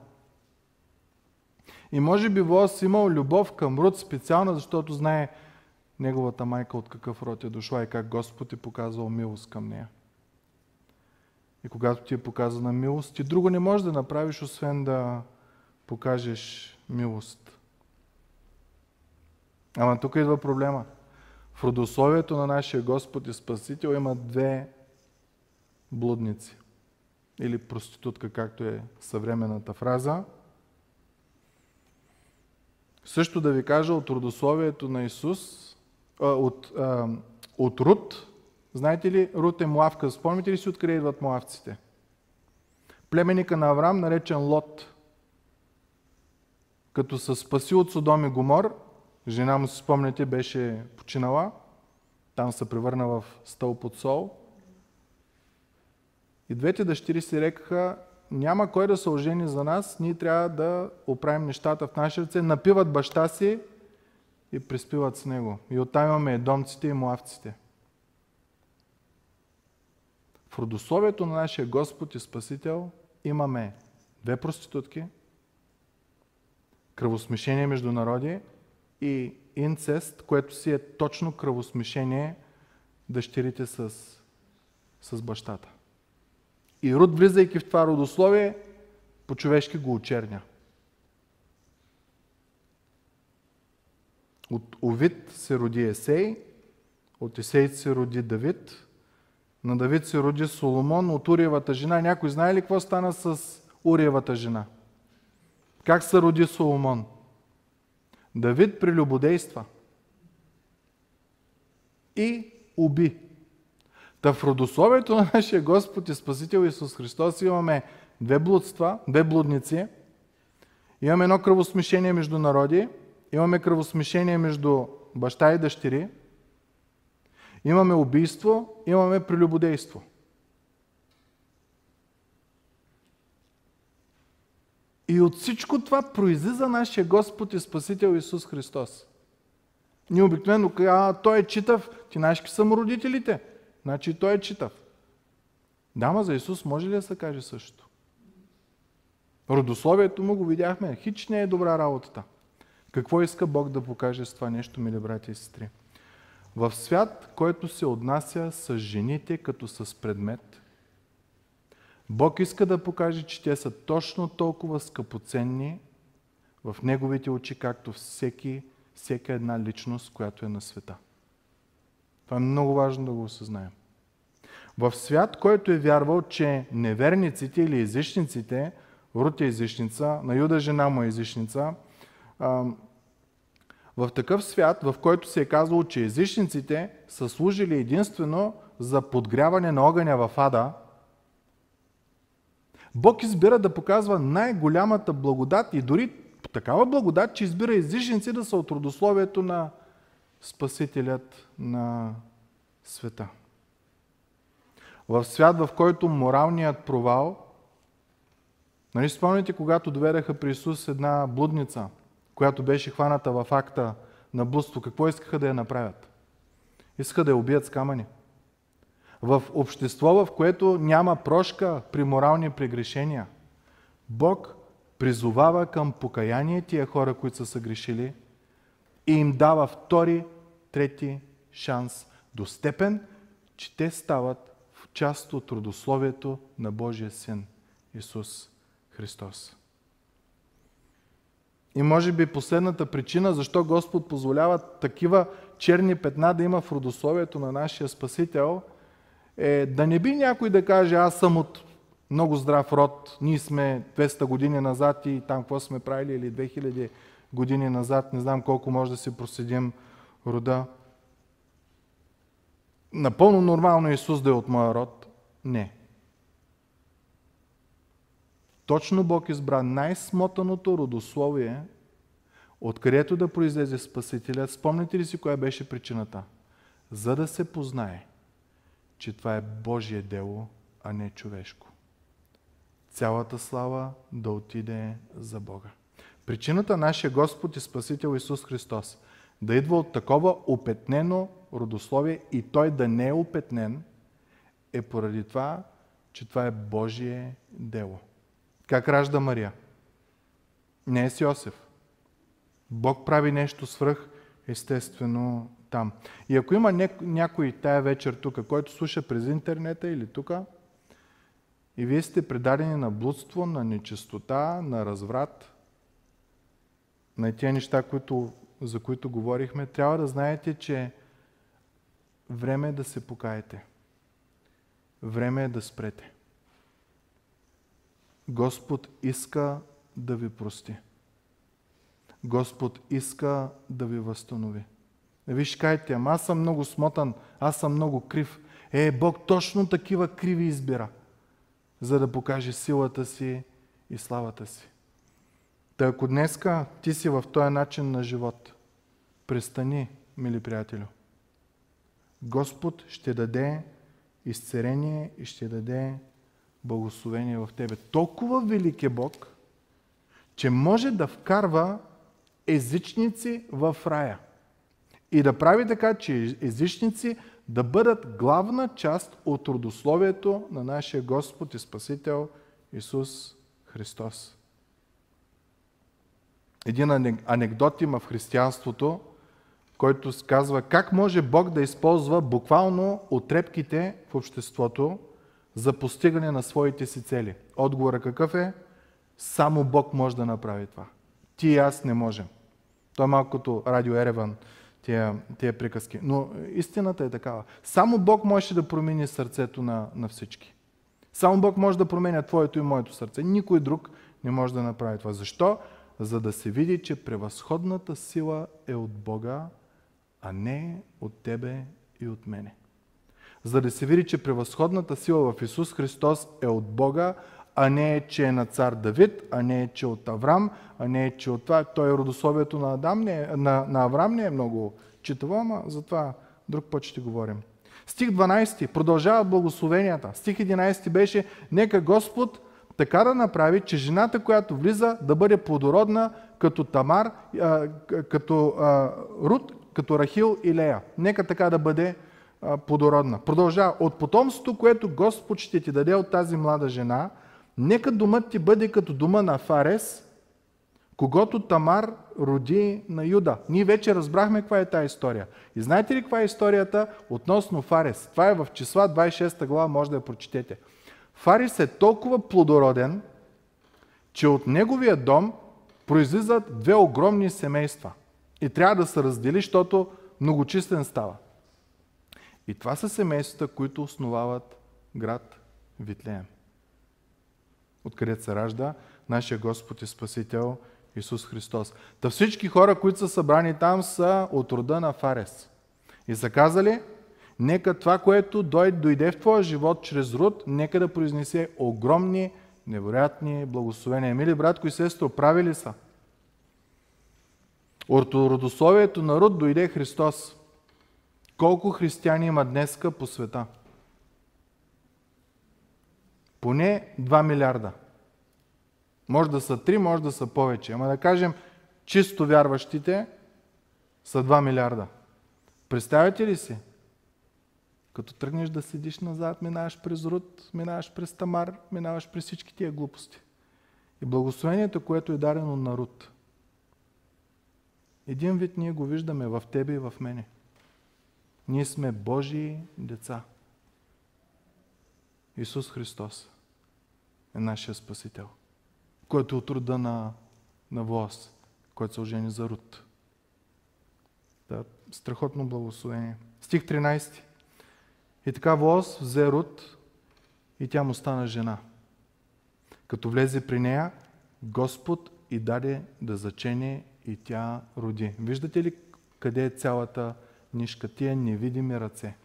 И може би Воз имал любов към Руд специална, защото знае неговата майка от какъв род е дошла и как Господ е показал милост към нея. И когато ти е показана милост, ти друго не можеш да направиш, освен да покажеш милост. Ама тук идва проблема. В родословието на нашия Господ и Спасител има две блудници. Или проститутка, както е съвременната фраза. Също да ви кажа от родословието на Исус, от, от Рут, знаете ли, Рут е млавка. Спомните ли си откъде идват млавците? Племеника на Авраам, наречен Лот, като се спаси от Содом и Гомор, жена му, си спомняте, беше починала, там се превърна в стълб от сол. И двете дъщери си рекаха, няма кой да се ожени за нас, ние трябва да оправим нещата в наши ръце. Напиват баща си и приспиват с него. И оттам имаме домците и млавците. В родословието на нашия Господ и Спасител имаме две проститутки, кръвосмешение между народи и инцест, което си е точно кръвосмешение дъщерите с, с бащата. И Руд, влизайки в това родословие, по-човешки го очерня. От Овид се роди Есей, от Есей се роди Давид, на Давид се роди Соломон, от Уриевата жена. Някой знае ли какво стана с Уриевата жена? Как се роди Соломон? Давид прелюбодейства и уби Та в родословието на нашия Господ и Спасител Исус Христос имаме две блудства, две блудници, имаме едно кръвосмешение между народи, имаме кръвосмешение между баща и дъщери, имаме убийство, имаме прелюбодейство. И от всичко това произлиза нашия Господ и Спасител Исус Христос. Ние обикновено казваме, той е читав, ти знаеш какви са родителите. Значи той е читав. Дама за Исус може ли да се каже също? Родословието му го видяхме. Хич не е добра работата. Какво иска Бог да покаже с това нещо, мили брати и сестри? В свят, който се отнася с жените като с предмет, Бог иска да покаже, че те са точно толкова скъпоценни в Неговите очи, както всеки, всека една личност, която е на света. Това е много важно да го осъзнаем. В свят, който е вярвал, че неверниците или езичниците, Рут е езичница, на Юда жена му е езичница, в такъв свят, в който се е казало, че езичниците са служили единствено за подгряване на огъня в ада, Бог избира да показва най-голямата благодат и дори такава благодат, че избира езичници да са от родословието на Спасителят на света. В свят, в който моралният провал, нали спомните, когато доведаха при Исус една блудница – която беше хваната в акта на блудство, какво искаха да я направят? Искаха да я убият с камъни. В общество, в което няма прошка при морални прегрешения, Бог призовава към покаяние тия хора, които са съгрешили и им дава втори, трети шанс до степен, че те стават в част от родословието на Божия Син Исус Христос. И може би последната причина, защо Господ позволява такива черни петна да има в родословието на нашия Спасител, е да не би някой да каже, аз съм от много здрав род, ние сме 200 години назад и там какво сме правили, или 2000 години назад, не знам колко може да си проследим рода. Напълно нормално е Исус да е от моя род? Не. Точно Бог избра най-смотаното родословие, откъдето да произлезе Спасителят. Спомните ли си коя беше причината? За да се познае, че това е Божие дело, а не човешко. Цялата слава да отиде за Бога. Причината нашия Господ и Спасител Исус Христос да идва от такова опетнено родословие и той да не е опетнен, е поради това, че това е Божие дело. Как ражда Мария? Не е с Йосиф. Бог прави нещо свръх естествено там. И ако има някой тая вечер тук, който слуша през интернета или тук, и вие сте предадени на блудство, на нечистота, на разврат, на тези неща, които, за които говорихме, трябва да знаете, че време е да се покаете. Време е да спрете. Господ иска да ви прости. Господ иска да ви възстанови. Виж, ще кажете, ама аз съм много смотан, аз съм много крив. Е, Бог точно такива криви избира, за да покаже силата си и славата си. Та ако днеска ти си в този начин на живот, престани, мили приятелю. Господ ще даде изцерение и ще даде благословение в тебе. Толкова велик е Бог, че може да вкарва езичници в рая. И да прави така, че езичници да бъдат главна част от родословието на нашия Господ и Спасител Исус Христос. Един анекдот има в християнството, който казва как може Бог да използва буквално отрепките в обществото, за постигане на своите си цели. Отговора какъв е? Само Бог може да направи това. Ти и аз не можем. Това е малко като радио Ереван, тия, тия приказки. Но истината е такава. Само Бог може да промени сърцето на, на всички. Само Бог може да променя твоето и моето сърце. Никой друг не може да направи това. Защо? За да се види, че превъзходната сила е от Бога, а не от тебе и от мене за да се види, че превъзходната сила в Исус Христос е от Бога, а не е, че е на цар Давид, а не е, че от Аврам, а не е, че от това. Той е родословието на, Адам, не е, на, на Аврам не е много читаво, ама за това друг път ще говорим. Стих 12. Продължават благословенията. Стих 11 беше Нека Господ така да направи, че жената, която влиза, да бъде плодородна като Тамар, като а, Рут, като Рахил и Лея. Нека така да бъде плодородна. Продължава. От потомството, което Господ ще ти даде от тази млада жена, нека думът ти бъде като дума на Фарес, когато Тамар роди на Юда. Ние вече разбрахме каква е тази история. И знаете ли каква е историята относно Фарес? Това е в числа 26 глава, може да я прочетете. Фарис е толкова плодороден, че от неговия дом произлизат две огромни семейства. И трябва да се раздели, защото многочислен става. И това са семействата, които основават град Витлеем. Откъдето се ражда нашия Господ и Спасител Исус Христос. Та всички хора, които са събрани там, са от рода на Фарес. И са казали, нека това, което дойде в твоя живот чрез руд, нека да произнесе огромни, невероятни благословения. Мили братко и сестро, правили са. От родословието на руд дойде Христос. Колко християни има днеска по света? Поне 2 милиарда. Може да са 3, може да са повече. Ама да кажем, чисто вярващите са 2 милиарда. Представяте ли си? Като тръгнеш да седиш назад, минаваш през Руд, минаваш през Тамар, минаваш през всички тия глупости. И благословението, което е дадено на Руд. Един вид ние го виждаме в тебе и в мене. Ние сме Божии деца. Исус Христос е нашия Спасител, който е от рода на, на Воз, който се ожени за Руд. Да, страхотно благословение. Стих 13. И така Воз взе Руд и тя му стана жена. Като влезе при нея, Господ и даде да зачене и тя роди. Виждате ли къде е цялата нишка? Тия невидими ръце.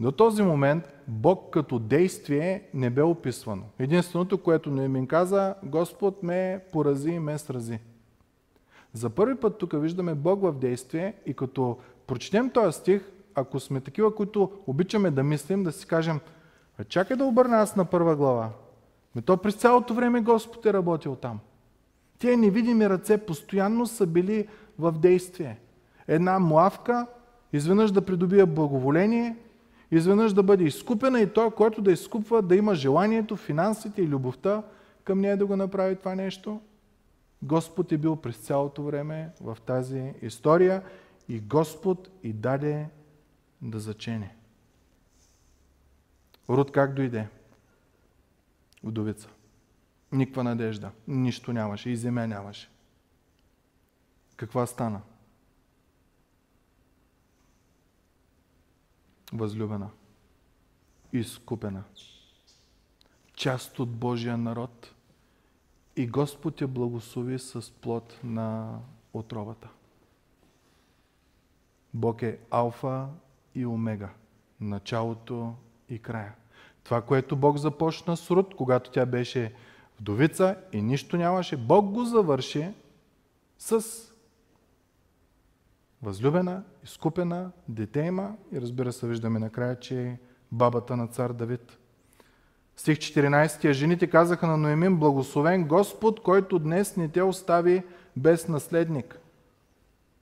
До този момент Бог като действие не бе описвано. Единственото, което ми каза, Господ ме порази и ме срази. За първи път тук виждаме Бог в действие и като прочетем този стих, ако сме такива, които обичаме да мислим, да си кажем, чакай да обърна аз на първа глава. Но то през цялото време Господ е работил там. Тия невидими ръце постоянно са били в действие. Една млавка изведнъж да придобие благоволение, изведнъж да бъде изкупена и той, който да изкупва, да има желанието, финансите и любовта към нея да го направи това нещо. Господ е бил през цялото време в тази история и Господ и даде да зачене. Руд как дойде? Удовица. Никаква надежда. Нищо нямаше. И земя нямаше. Каква стана? Възлюбена. Изкупена. Част от Божия народ. И Господ я благослови с плод на отровата. Бог е алфа и омега. Началото и края. Това, което Бог започна с Руд, когато тя беше вдовица и нищо нямаше, Бог го завърши с възлюбена, изкупена, дете има и разбира се, виждаме накрая, че е бабата на цар Давид. Стих 14. Жените казаха на Ноемин, благословен Господ, който днес не те остави без наследник.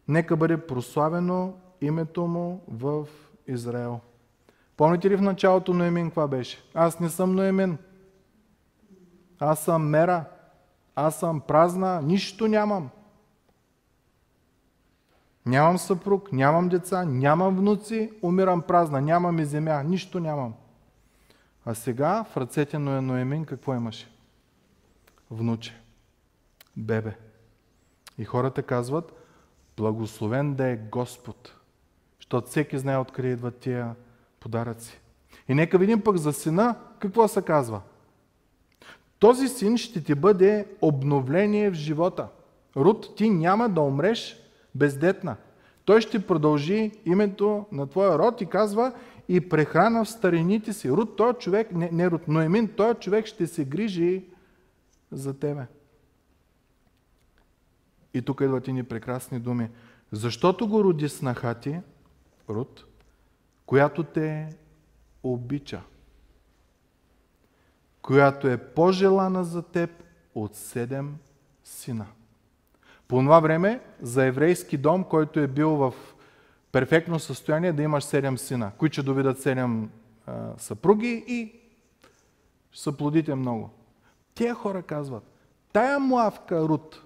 Нека бъде прославено името му в Израел. Помните ли в началото Ноемин каква беше? Аз не съм Ноемин. Аз съм мера. Аз съм празна. Нищо нямам. Нямам съпруг, нямам деца, нямам внуци, умирам празна, нямам и земя, нищо нямам. А сега в ръцете на Ноемин какво имаше? Внуче, бебе. И хората казват, благословен да е Господ, защото всеки знае откъде идват тия подаръци. И нека видим пък за сина какво се казва. Този син ще ти бъде обновление в живота. Рут, ти няма да умреш бездетна. Той ще продължи името на твоя род и казва и прехрана в старините си. Рут, той човек, не, не Рут, но Емин, той човек ще се грижи за тебе. И тук идват и ни прекрасни думи. Защото го роди снаха ти, Рут, която те обича. която е по-желана за теб от седем сина. По това време за еврейски дом, който е бил в перфектно състояние, да имаш седем сина, които ще доведат седем съпруги и съплодите много. Тия хора казват, тая млавка Рут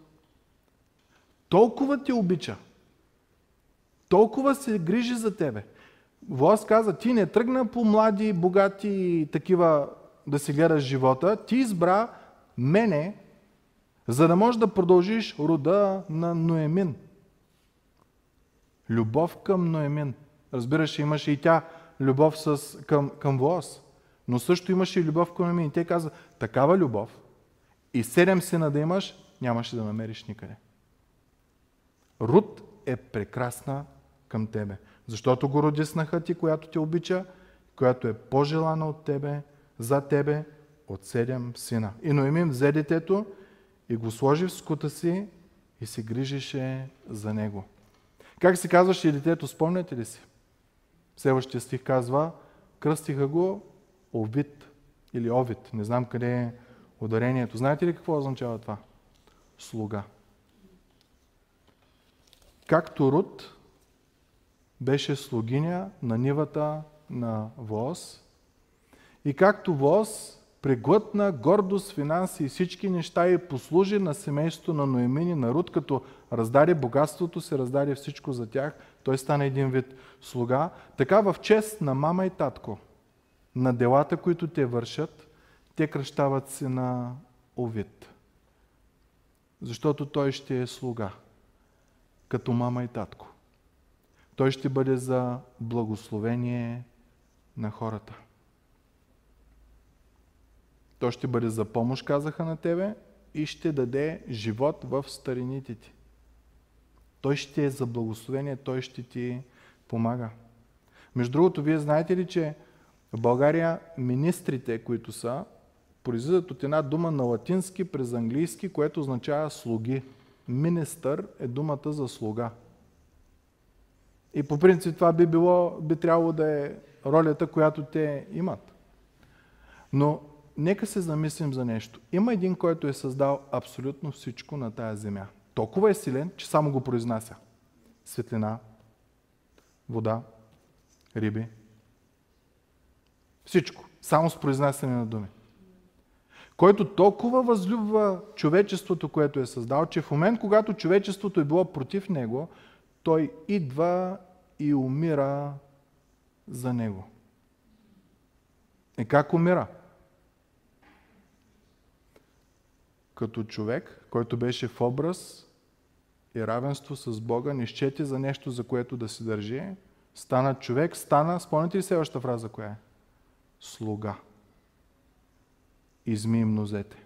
толкова те обича, толкова се грижи за тебе. Влас каза, ти не тръгна по млади, богати и такива да си гледаш живота, ти избра мене, за да можеш да продължиш рода на Ноемин. Любов към Ноемин. Разбираш, имаше и тя любов с, към, към Влас. Но също имаше и любов към Ноемин. И те каза, такава любов и седем сина да имаш, нямаше да намериш никъде. Рут е прекрасна към тебе, защото го роди снаха ти, която те обича, която е по-желана от тебе, за тебе от седем сина. И Ноемин взе детето и го сложи в скута си и се грижише за него. Как се казваше и детето, спомняте ли си? Следващия стих казва, кръстиха го Овид или Овид. Не знам къде е ударението. Знаете ли какво означава това? Слуга. Както Рут беше слугиня на нивата на Воз и както Воз преглътна гордост, финанси и всички неща и послужи на семейството на Ноемини, на Руд, като раздаде богатството се, раздаде всичко за тях, той стана един вид слуга. Така в чест на мама и татко, на делата, които те вършат, те кръщават се на Овид. Защото той ще е слуга, като мама и татко. Той ще бъде за благословение на хората. Той ще бъде за помощ, казаха на тебе, и ще даде живот в старините ти. Той ще е за благословение, той ще ти помага. Между другото, вие знаете ли, че в България министрите, които са, произлизат от една дума на латински през английски, което означава слуги. Министър е думата за слуга. И по принцип това би, било, би трябвало да е ролята, която те имат. Но нека се замислим за нещо. Има един, който е създал абсолютно всичко на тая земя. Толкова е силен, че само го произнася. Светлина, вода, риби. Всичко. Само с произнасяне на думи който толкова възлюбва човечеството, което е създал, че в момент, когато човечеството е било против него, той идва и умира за него. И как умира? Като човек, който беше в образ и равенство с Бога, не щети за нещо, за което да се държи, стана човек, стана, спомняте ли следващата фраза, коя е? Слуга изми им нозете.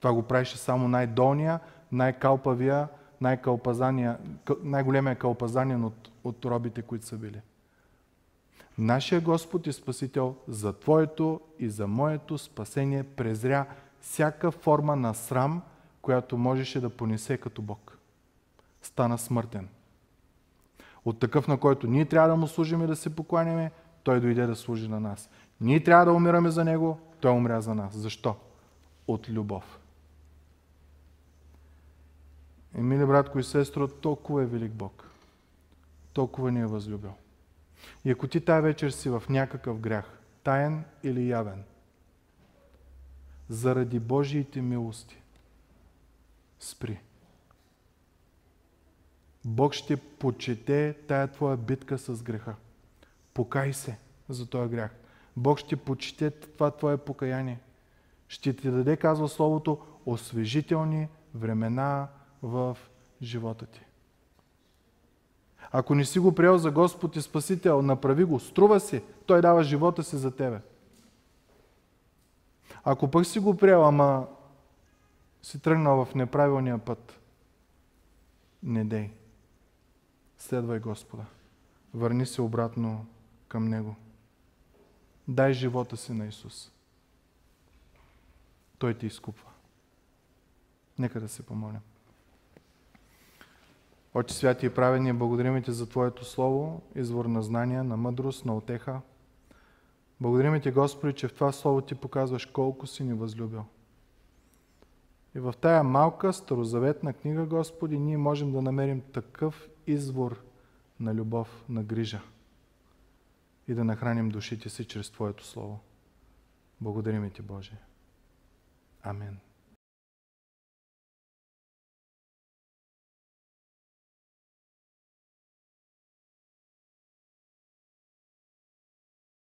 Това го правеше само най-долния, най-калпавия, най-големия калпазанин от, от робите, които са били. Нашия Господ и Спасител за Твоето и за моето спасение презря всяка форма на срам, която можеше да понесе като Бог. Стана смъртен. От такъв, на който ние трябва да му служим и да се покланяме, той дойде да служи на нас. Ние трябва да умираме за него, той умря за нас. Защо? От любов. И, мили братко и сестро, толкова е велик Бог. Толкова ни е възлюбил. И ако ти тая вечер си в някакъв грях, таен или явен, заради Божиите милости, спри. Бог ще почете тая твоя битка с греха. Покай се за този грях. Бог ще почете това твое покаяние. Ще ти даде, казва Словото, освежителни времена в живота ти. Ако не си го приел за Господ и Спасител, направи го, струва си, Той дава живота си за тебе. Ако пък си го приел, ама си тръгнал в неправилния път, не дей. Следвай Господа. Върни се обратно към Него. Дай живота си на Исус. Той ти изкупва. Нека да се помолим. Отче святи и праведни, благодарим ти за Твоето Слово, извор на знания, на мъдрост, на отеха. Благодарим Ти, Господи, че в това Слово Ти показваш колко си ни възлюбил. И в тая малка старозаветна книга, Господи, ние можем да намерим такъв извор на любов, на грижа и да нахраним душите си чрез Твоето Слово. Благодарим Ти, Боже. Амин.